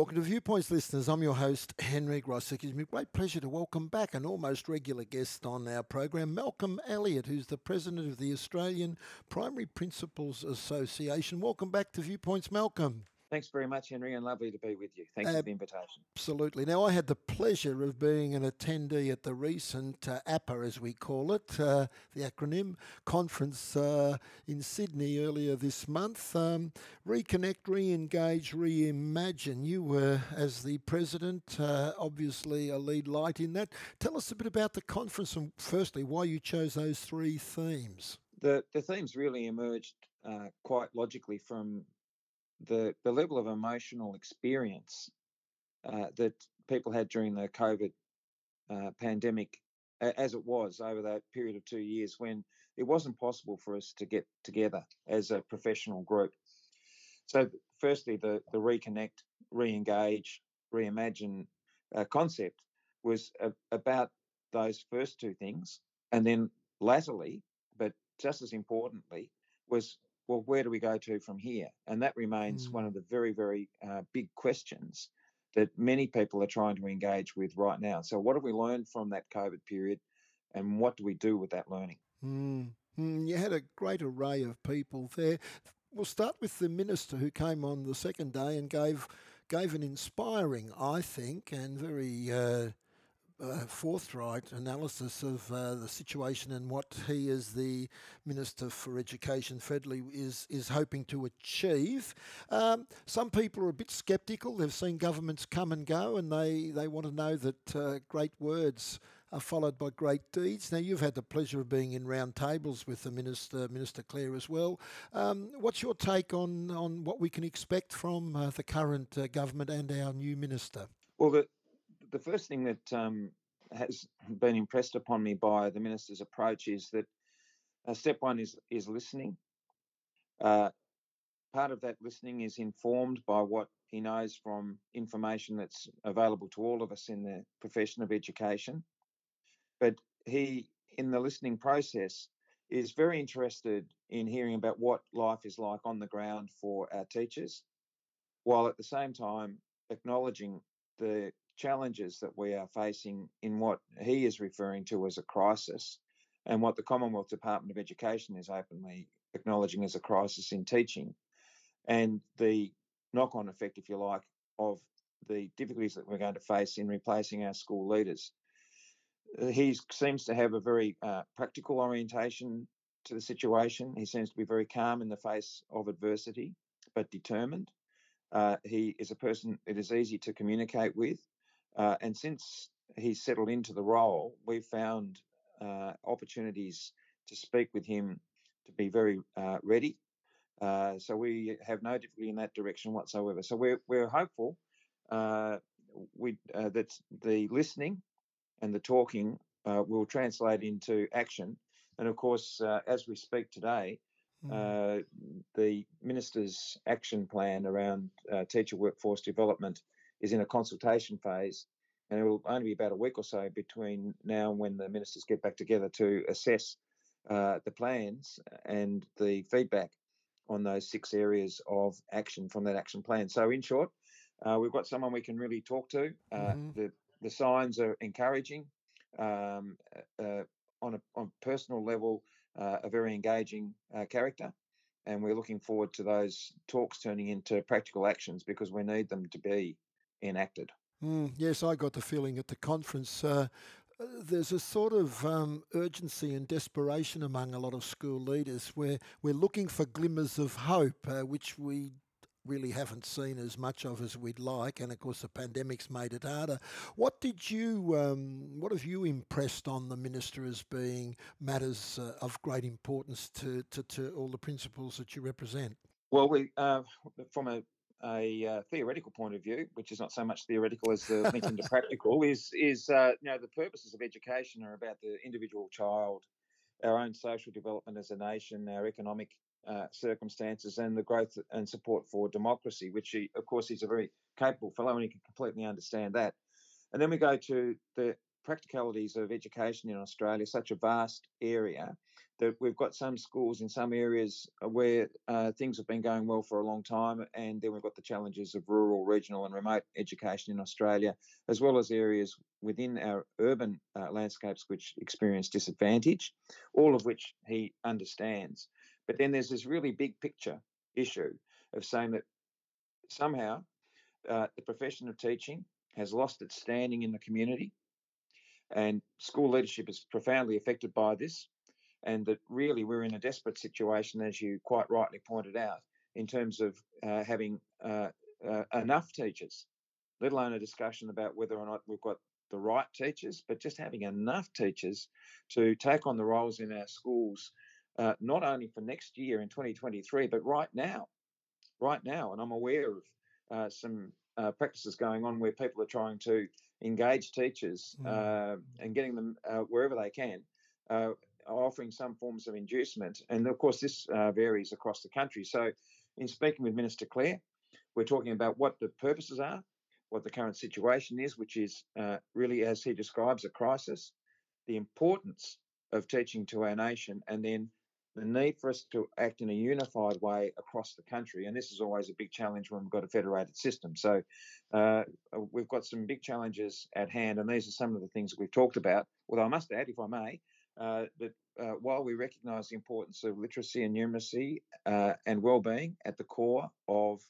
Welcome to Viewpoints, listeners. I'm your host, Henry Gross. It gives me great pleasure to welcome back an almost regular guest on our program, Malcolm Elliott, who's the president of the Australian Primary Principals Association. Welcome back to Viewpoints, Malcolm. Thanks very much, Henry, and lovely to be with you. Thanks uh, for the invitation. Absolutely. Now, I had the pleasure of being an attendee at the recent uh, APPA, as we call it, uh, the acronym, conference uh, in Sydney earlier this month. Um, Reconnect, Re Engage, Reimagine. You were, as the president, uh, obviously a lead light in that. Tell us a bit about the conference and, firstly, why you chose those three themes. The, the themes really emerged uh, quite logically from the the level of emotional experience uh, that people had during the COVID uh, pandemic, as it was over that period of two years when it wasn't possible for us to get together as a professional group. So, firstly, the the reconnect, re-engage, reimagine uh, concept was a, about those first two things, and then latterly, but just as importantly, was well, where do we go to from here? And that remains mm. one of the very, very uh, big questions that many people are trying to engage with right now. So, what have we learned from that COVID period, and what do we do with that learning? Mm. Mm. You had a great array of people there. We'll start with the minister who came on the second day and gave gave an inspiring, I think, and very uh, uh, forthright analysis of uh, the situation and what he, as the Minister for Education federally, is is hoping to achieve. Um, some people are a bit sceptical. They've seen governments come and go, and they, they want to know that uh, great words are followed by great deeds. Now, you've had the pleasure of being in round tables with the Minister, Minister Clare, as well. Um, what's your take on, on what we can expect from uh, the current uh, government and our new Minister? Well, the, the first thing that um, has been impressed upon me by the minister's approach is that uh, step one is is listening. Uh, part of that listening is informed by what he knows from information that's available to all of us in the profession of education. But he, in the listening process, is very interested in hearing about what life is like on the ground for our teachers, while at the same time acknowledging the challenges that we are facing in what he is referring to as a crisis and what the Commonwealth Department of Education is openly acknowledging as a crisis in teaching and the knock on effect, if you like, of the difficulties that we're going to face in replacing our school leaders. He seems to have a very uh, practical orientation to the situation. He seems to be very calm in the face of adversity, but determined. Uh, he is a person it is easy to communicate with. Uh, and since he's settled into the role, we've found uh, opportunities to speak with him to be very uh, ready. Uh, so we have no difficulty in that direction whatsoever. So we're we're hopeful uh, we uh, that the listening and the talking will translate into action. And of course, as we speak today, mm. the minister's action plan around teacher workforce development is in a consultation phase, and it will only be about a week or so between now and when the ministers get back together to assess uh, the plans and the feedback on those six areas of action from that action plan. So, in short, uh, we've got someone we can really talk to. Uh, mm-hmm. The the signs are encouraging. Um, uh, on a on personal level, uh, a very engaging uh, character, and we're looking forward to those talks turning into practical actions because we need them to be enacted. Mm, yes, I got the feeling at the conference. Uh, uh, there's a sort of um, urgency and desperation among a lot of school leaders where we're looking for glimmers of hope, uh, which we really haven't seen as much of as we'd like, and of course the pandemic's made it harder. What did you, um, what have you impressed on the minister as being matters uh, of great importance to, to, to, all the principals that you represent? Well, we, uh, from a a uh, theoretical point of view, which is not so much theoretical as the linked into practical, is is uh, you know the purposes of education are about the individual child, our own social development as a nation, our economic uh, circumstances, and the growth and support for democracy. Which, he, of course, he's a very capable fellow, and he can completely understand that. And then we go to the practicalities of education in Australia, such a vast area that we've got some schools in some areas where uh, things have been going well for a long time, and then we've got the challenges of rural, regional, and remote education in Australia, as well as areas within our urban uh, landscapes which experience disadvantage, all of which he understands. But then there's this really big picture issue of saying that somehow uh, the profession of teaching has lost its standing in the community, and school leadership is profoundly affected by this and that really we're in a desperate situation, as you quite rightly pointed out, in terms of uh, having uh, uh, enough teachers, let alone a discussion about whether or not we've got the right teachers, but just having enough teachers to take on the roles in our schools, uh, not only for next year in 2023, but right now, right now. And I'm aware of uh, some uh, practices going on where people are trying to engage teachers mm. and getting them wherever they can offering some forms of inducement. And of course, this uh, varies across the country. So, in speaking with Minister Clare, we're talking about what the purposes are, what the current situation is, which is uh, really, as he describes, a crisis, the importance of teaching to our nation, and then the need for us to act in a unified way across the country. And this is always a big challenge when we've got a federated system. So uh, we've got some big challenges at hand, and these are some of the things that we've talked about. Although I must add, if I may, uh, that uh, while we recognise the importance of literacy and numeracy uh, and well-being at the core of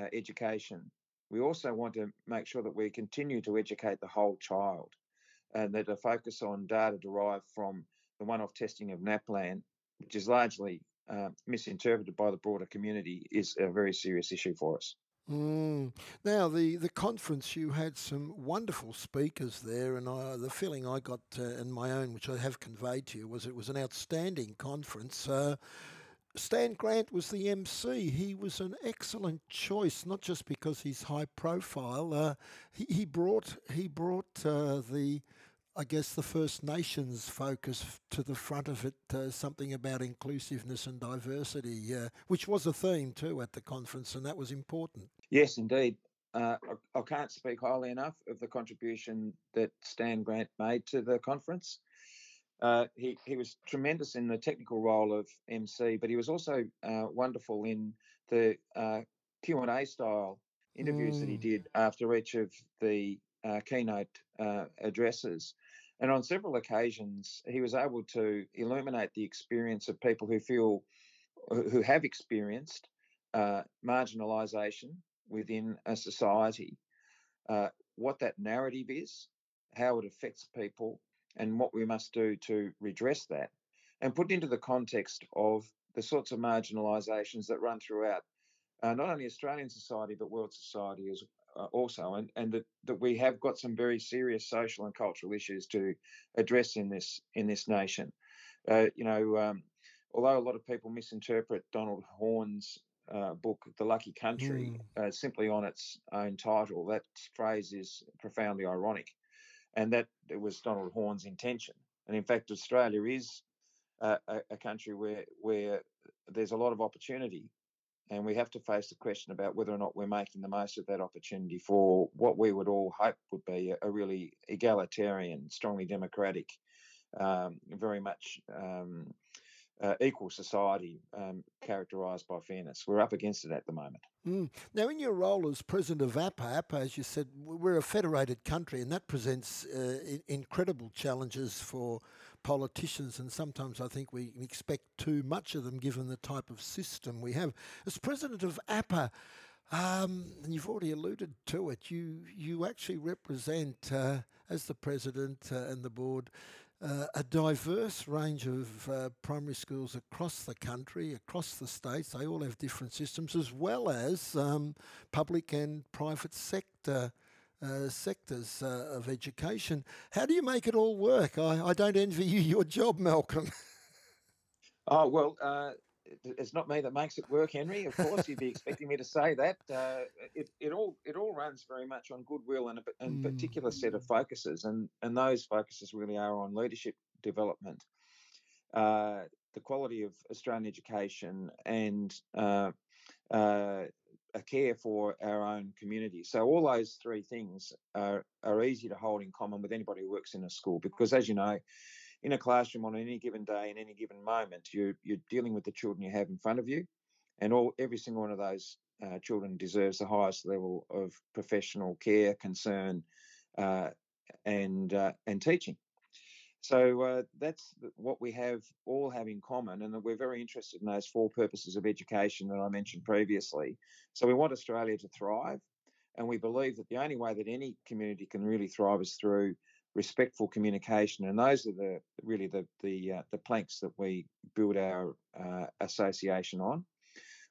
uh, education, we also want to make sure that we continue to educate the whole child, and that a focus on data derived from the one-off testing of NAPLAN, which is largely uh, misinterpreted by the broader community, is a very serious issue for us. Mm. Now, the, the conference, you had some wonderful speakers there, and I, the feeling I got uh, in my own, which I have conveyed to you, was it was an outstanding conference. Uh, Stan Grant was the MC. He was an excellent choice, not just because he's high profile. Uh, he, he brought he brought uh, the I guess the First Nations focus to the front of it, uh, something about inclusiveness and diversity, uh, which was a theme too at the conference, and that was important. Yes, indeed. Uh, I, I, can't speak highly enough of the contribution that Stan Grant made to the conference. Uh, he, he was tremendous in the technical role of MC, but he was also uh, wonderful in the uh, Q&A style interviews mm. that he mm. did after each of the keynote addresses. And on several occasions, he was able to illuminate the experience of people who feel, who have experienced uh, marginalisation within a society, uh, what that narrative is, how it affects people, and what we must do to redress that, and put into the context of the sorts of marginalisations that run throughout uh, not only Australian society but world society as also, and, and that, that we have got some very serious social and cultural issues to address in this in this nation. Uh, you know, um, although a lot of people misinterpret Donald Horne's uh, book, The Lucky Country, mm. simply on its own title, that phrase is profoundly ironic, and that it was Donald Horne's intention. And in fact, Australia is a, a country where where there's a lot of opportunity and we have to face the question about whether or not we're making the most of that opportunity for what we would all hope would be a, really egalitarian, strongly democratic, um, very much um, uh, equal society um, characterised by fairness. We're up against it at the moment. Mm. Now, in your role as president of APPA, APPA, as you said, we're a federated country, and that presents uh, incredible challenges for politicians, and sometimes I think we expect too much of them given the type of system we have. As president of APPA, um, and you've already alluded to it, you, you actually represent, uh, as the president uh, and the board, a diverse range of uh, primary schools across the country, across the states. They all have different systems, as well as um, public and private sector uh, sectors uh, of education. How do you make it all work? I, I don't envy you your job, Malcolm. oh, well, uh, it's not me that makes it work, Henry. Of course, you'd be expecting me to say that. Uh, it, it all it all runs very much on goodwill and a and mm. particular set of focuses, and and those focuses really are on leadership development, uh, the quality of Australian education, and uh, uh, a care for our own community. So all those three things are, are easy to hold in common with anybody who works in a school because, as you know, in a classroom on any given day, in any given moment, you're, you're dealing with the children you have in front of you. And all every single one of those uh, children deserves the highest level of professional care, concern, uh, and uh, and teaching. So uh, that's what we have all have in common, and we're very interested in those four purposes of education that I mentioned previously. So we want Australia to thrive, and we believe that the only way that any community can really thrive is through respectful communication, and those are the really the the uh, the planks that we build our uh, association on.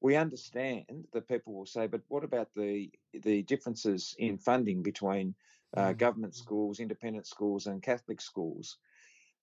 We understand that people will say, but what about the the differences in funding between uh, mm. government schools, independent schools, and Catholic schools?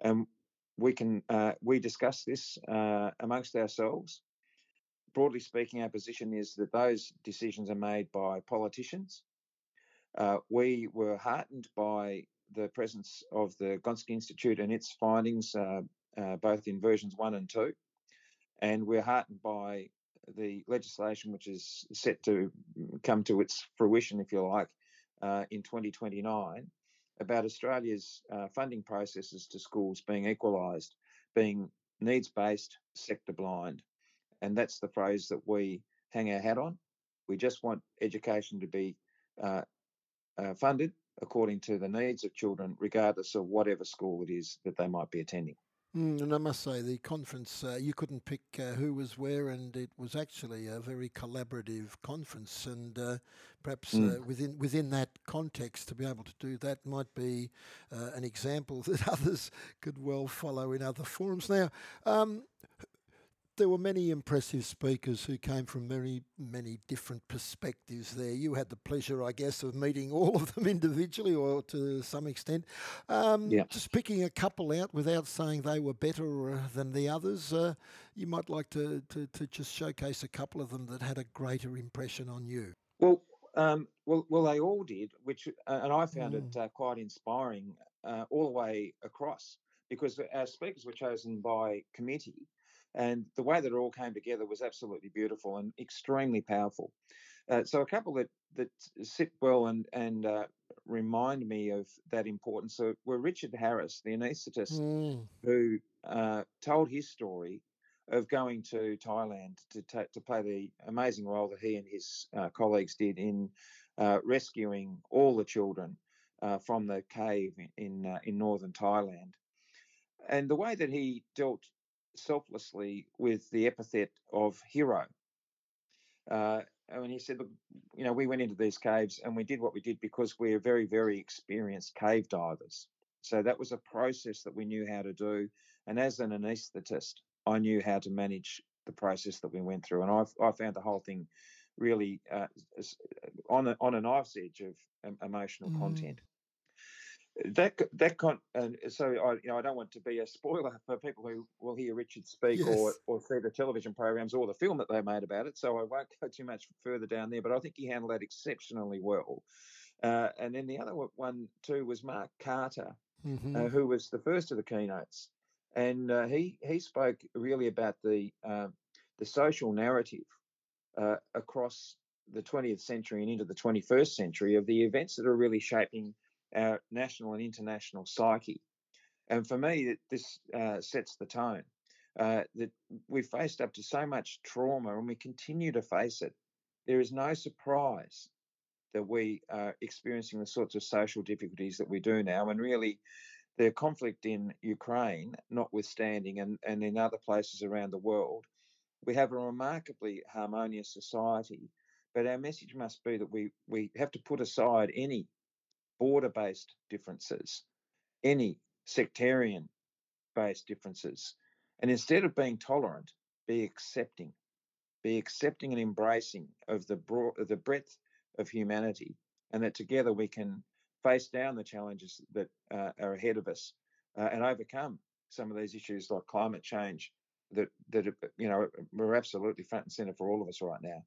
And we can uh, we discuss this uh, amongst ourselves. Broadly speaking, our position is that those decisions are made by politicians. Uh, we were heartened by the presence of the Gonski Institute and its findings, uh, uh, both in versions one and two. And we're heartened by the legislation which is set to come to its fruition, if you like, uh, in 2029 about Australia's uh, funding processes to schools being equalised, being needs based, sector blind. And that's the phrase that we hang our hat on. We just want education to be uh, uh, funded according to the needs of children, regardless of whatever school it is that they might be attending. Mm, and I must say, the conference, uh, you couldn't pick uh, who was where, and it was actually a very collaborative conference. And uh, perhaps mm. within within that context, to be able to do that might be uh, an example that others could well follow in other forums. Now, um, there were many impressive speakers who came from many, many different perspectives there. You had the pleasure, I guess, of meeting all of them individually or to some extent. Um, yeah. Just picking a couple out without saying they were better uh, than the others, uh, you might like to, to, to, just showcase a couple of them that had a greater impression on you. Well, um, well, well, they all did, which, uh, and I found mm. it uh, quite inspiring uh, all the way across because our speakers were chosen by committee and the way that it all came together was absolutely beautiful and extremely powerful. Uh, so a couple that that sit well and and uh, remind me of that importance were Richard Harris, the anaesthetist, mm. who uh, told his story of going to Thailand to ta- to play the amazing role that he and his uh, colleagues did in uh, rescuing all the children uh, from the cave in in northern Thailand. And the way that he dealt selflessly with the epithet of hero. Uh, and he said, look, you know, we went into these caves and we did what we did because we're very, very experienced cave divers. So that was a process that we knew how to do. And as an anaesthetist, I knew how to manage the process that we went through. And I, I found the whole thing really uh, on a, on a knife's edge of emotional mm. content that that con and so I you know I don't want to be a spoiler for people who will hear Richard speak yes. or or see the television programs or the film that they made about it. So I won't go too much further down there, but I think he handled that exceptionally well. Uh, and then the other one too was Mark Carter, mm-hmm. uh, who was the first of the keynotes, and uh, he he spoke really about the um, the social narrative uh, across the 20th century and into the 21st century of the events that are really shaping our national and international psyche. And for me, this uh, sets the tone uh, that we've faced up to so much trauma and we continue to face it. There is no surprise that we are experiencing the sorts of social difficulties that we do now. And really, the conflict in Ukraine, notwithstanding, and, and in other places around the world, we have a remarkably harmonious society. But our message must be that we, we have to put aside any border based differences, any sectarian based differences. And instead of being tolerant, be accepting, be accepting and embracing of the, broad, the breadth of humanity, and that together we can face down the challenges that uh, are ahead of us uh, and overcome some of these issues like climate change that that you know we're absolutely front and center for all of us right now.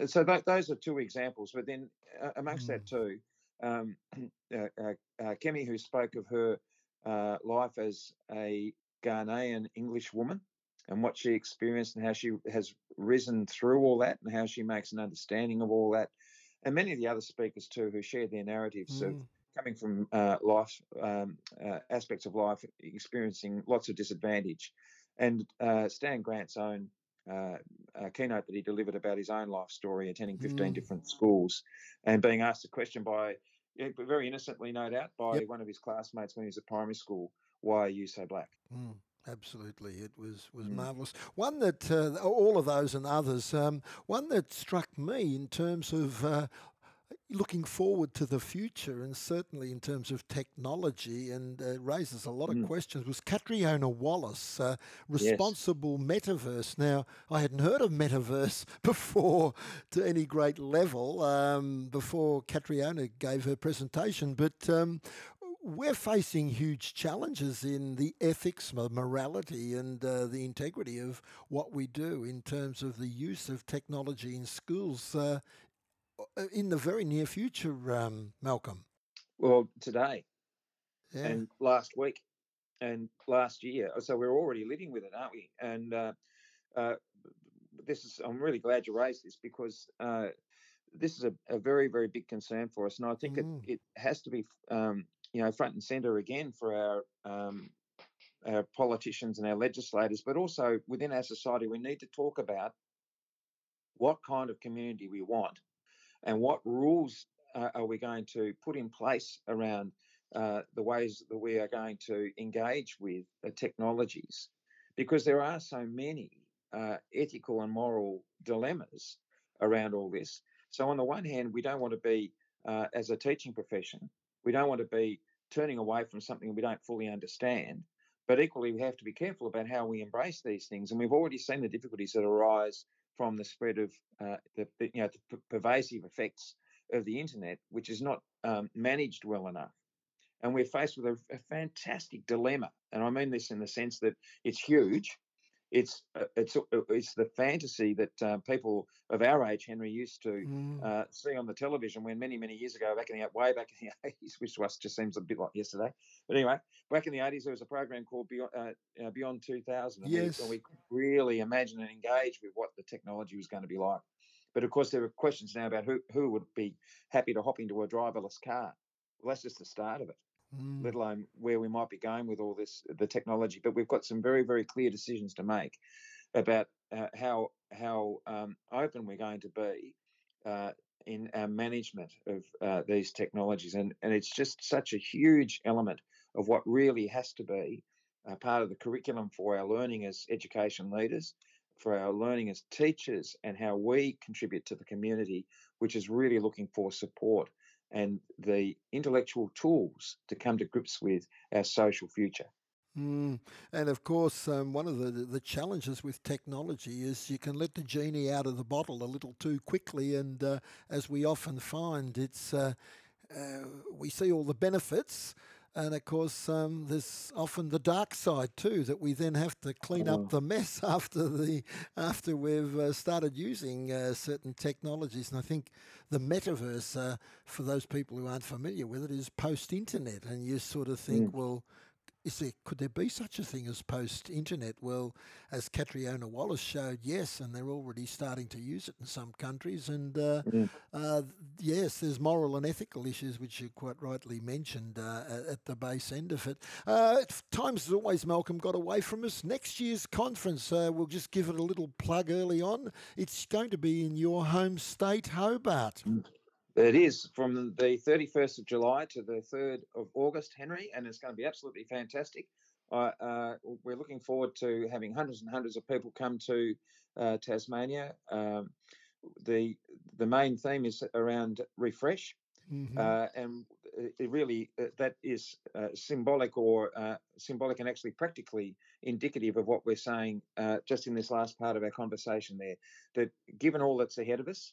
Uh, so th- those are two examples. But then uh, amongst mm. that too, um, uh, uh, uh, Kemi, who spoke of her uh, life as a Ghanaian English woman and what she experienced and how she has risen through all that and how she makes an understanding of all that. And many of the other speakers too who shared their narratives mm. of coming from uh, life um, uh, aspects of life, experiencing lots of disadvantage, and uh, Stan Grant's own uh, keynote that he delivered about his own life story, attending 15 mm. different schools, and being asked a question by, very innocently, no doubt, by yep. one of his classmates when he was at primary school, "Why are you so black?" Mm. Absolutely, it was was mm. marvelous. One that uh, all of those and others. Um, one that struck me in terms of uh, looking forward to the future, and certainly in terms of technology, and uh, raises a lot of mm. questions. Was Catriona Wallace uh, responsible yes. metaverse? Now, I hadn't heard of metaverse before to any great level um, before Catriona gave her presentation, but. Um, we're facing huge challenges in the ethics, morality, and uh, the integrity of what we do in terms of the use of technology in schools uh, uh in the very near future, um, Malcolm. Well, today yeah. and last week and last year. So we're already living with it, aren't we? And uh, uh, this is, I'm really glad you raised this because uh, this is a, a, very, very big concern for us. And I think mm. it, it has to be um, you know, front and centre again for our um, our politicians and our legislators, but also within our society, we need to talk about what kind of community we want and what rules uh, are we going to put in place around uh, the ways that we are going to engage with the technologies, because there are so many uh, ethical and moral dilemmas around all this. So, on the one hand, we don't want to be, uh, as a teaching profession, we don't want to be turning away from something we don't fully understand. But equally, we have to be careful about how we embrace these things. And we've already seen the difficulties that arise from the spread of uh, the, you know the pervasive effects of the internet, which is not um, managed well enough. And we're faced with a, a fantastic dilemma. And I mean this in the sense that it's huge, it's uh, it's uh, it's the fantasy that uh, people of our age, Henry, used to mm. uh, see on the television when many many years ago, back in the way back in the eighties, which to us just seems a bit like yesterday. But anyway, back in the eighties, there was a program called Beyond uh, Beyond Two Thousand, and yes. we, and we could really imagine and engage with what the technology was going to be like. But of course, there are questions now about who who would be happy to hop into a driverless car. Well, that's just the start of it mm. let alone where we might be going with all this, the technology. But we've got some very, very clear decisions to make about uh, how how um, open we're going to be uh, in our management of uh, these technologies, and and it's just such a huge element of what really has to be part of the curriculum for our learning as education leaders, for our learning as teachers, and how we contribute to the community, which is really looking for support and the intellectual tools to come to grips with our social future. Mm. And of course, um, one of the, the challenges with technology is you can let the genie out of the bottle a little too quickly. And uh, as we often find, it's uh, uh, we see all the benefits, and of course, um, there's often the dark side too that we then have to clean up oh. the mess after the after we've uh, started using uh, certain technologies. And I think the metaverse, uh, for those people who aren't familiar with it, is post-internet, and you sort of think, mm. well is there could there be such a thing as post-internet? Well, as Catriona Wallace showed, yes, and they're already starting to use it in some countries. And uh, mm. uh, yes, there's moral and ethical issues, which you quite rightly mentioned uh, at the base end of it. Uh, times as always, Malcolm got away from us. Next year's conference, uh, we'll just give it a little plug early on. It's going to be in your home state, Hobart. Mm. It is from the 31st of July to the 3rd of August, Henry, and it's going to be absolutely fantastic. Uh, uh, we're looking forward to having hundreds and hundreds of people come to uh, Tasmania. Um, the the main theme is around refresh, mm-hmm. Uh, and it really uh, that is uh, symbolic or symbolic and actually practically indicative of what we're saying just in this last part of our conversation. There, that given all that's ahead of us,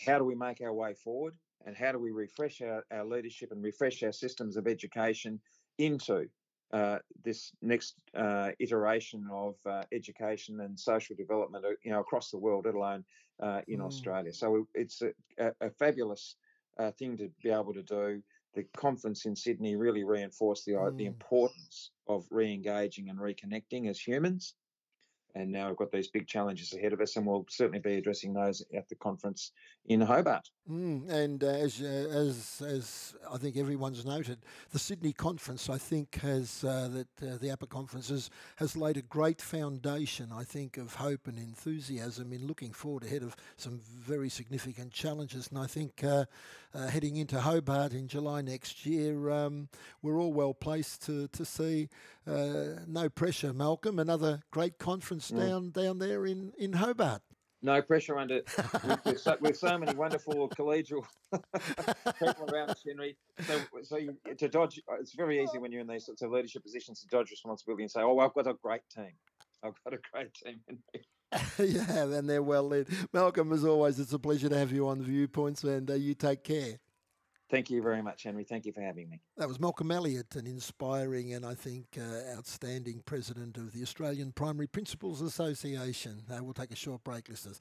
how do we make our way forward and how do we refresh our, our leadership and refresh our systems of education into uh, this next uh, iteration of uh, education and social development, uh, you know, across the world, let alone uh, in mm. Australia. So it's a, a, fabulous uh, thing to be able to do. The conference in Sydney really reinforced the mm. the importance of re-engaging and reconnecting as humans, and now we've got these big challenges ahead of us, and we'll certainly be addressing those at the conference in Hobart. Mm, and uh, as, uh, as as I think everyone's noted, the Sydney conference I think has uh, that uh, the APPA conferences has laid a great foundation I think of hope and enthusiasm in looking forward ahead of some very significant challenges. And I think uh, uh, heading into Hobart in July next year, um, we're all well placed to to see. no pressure, Malcolm. Another great conference mm. down down there in in Hobart no pressure under with, so, with so many wonderful collegial people around us, Henry. So, so you, to dodge, it's very easy when you're in these sorts of leadership positions to dodge responsibility and say, "Oh, I've got a great team. I've got a great team." yeah, and they're well led. Malcolm, as always, it's a pleasure to have you on Viewpoints, and uh, you take care. Thank you very much, Henry. Thank you for having me. That was Malcolm Elliott, an inspiring and I think uh, outstanding president of the Australian Primary Principals Association. Uh, we'll take a short break, listeners.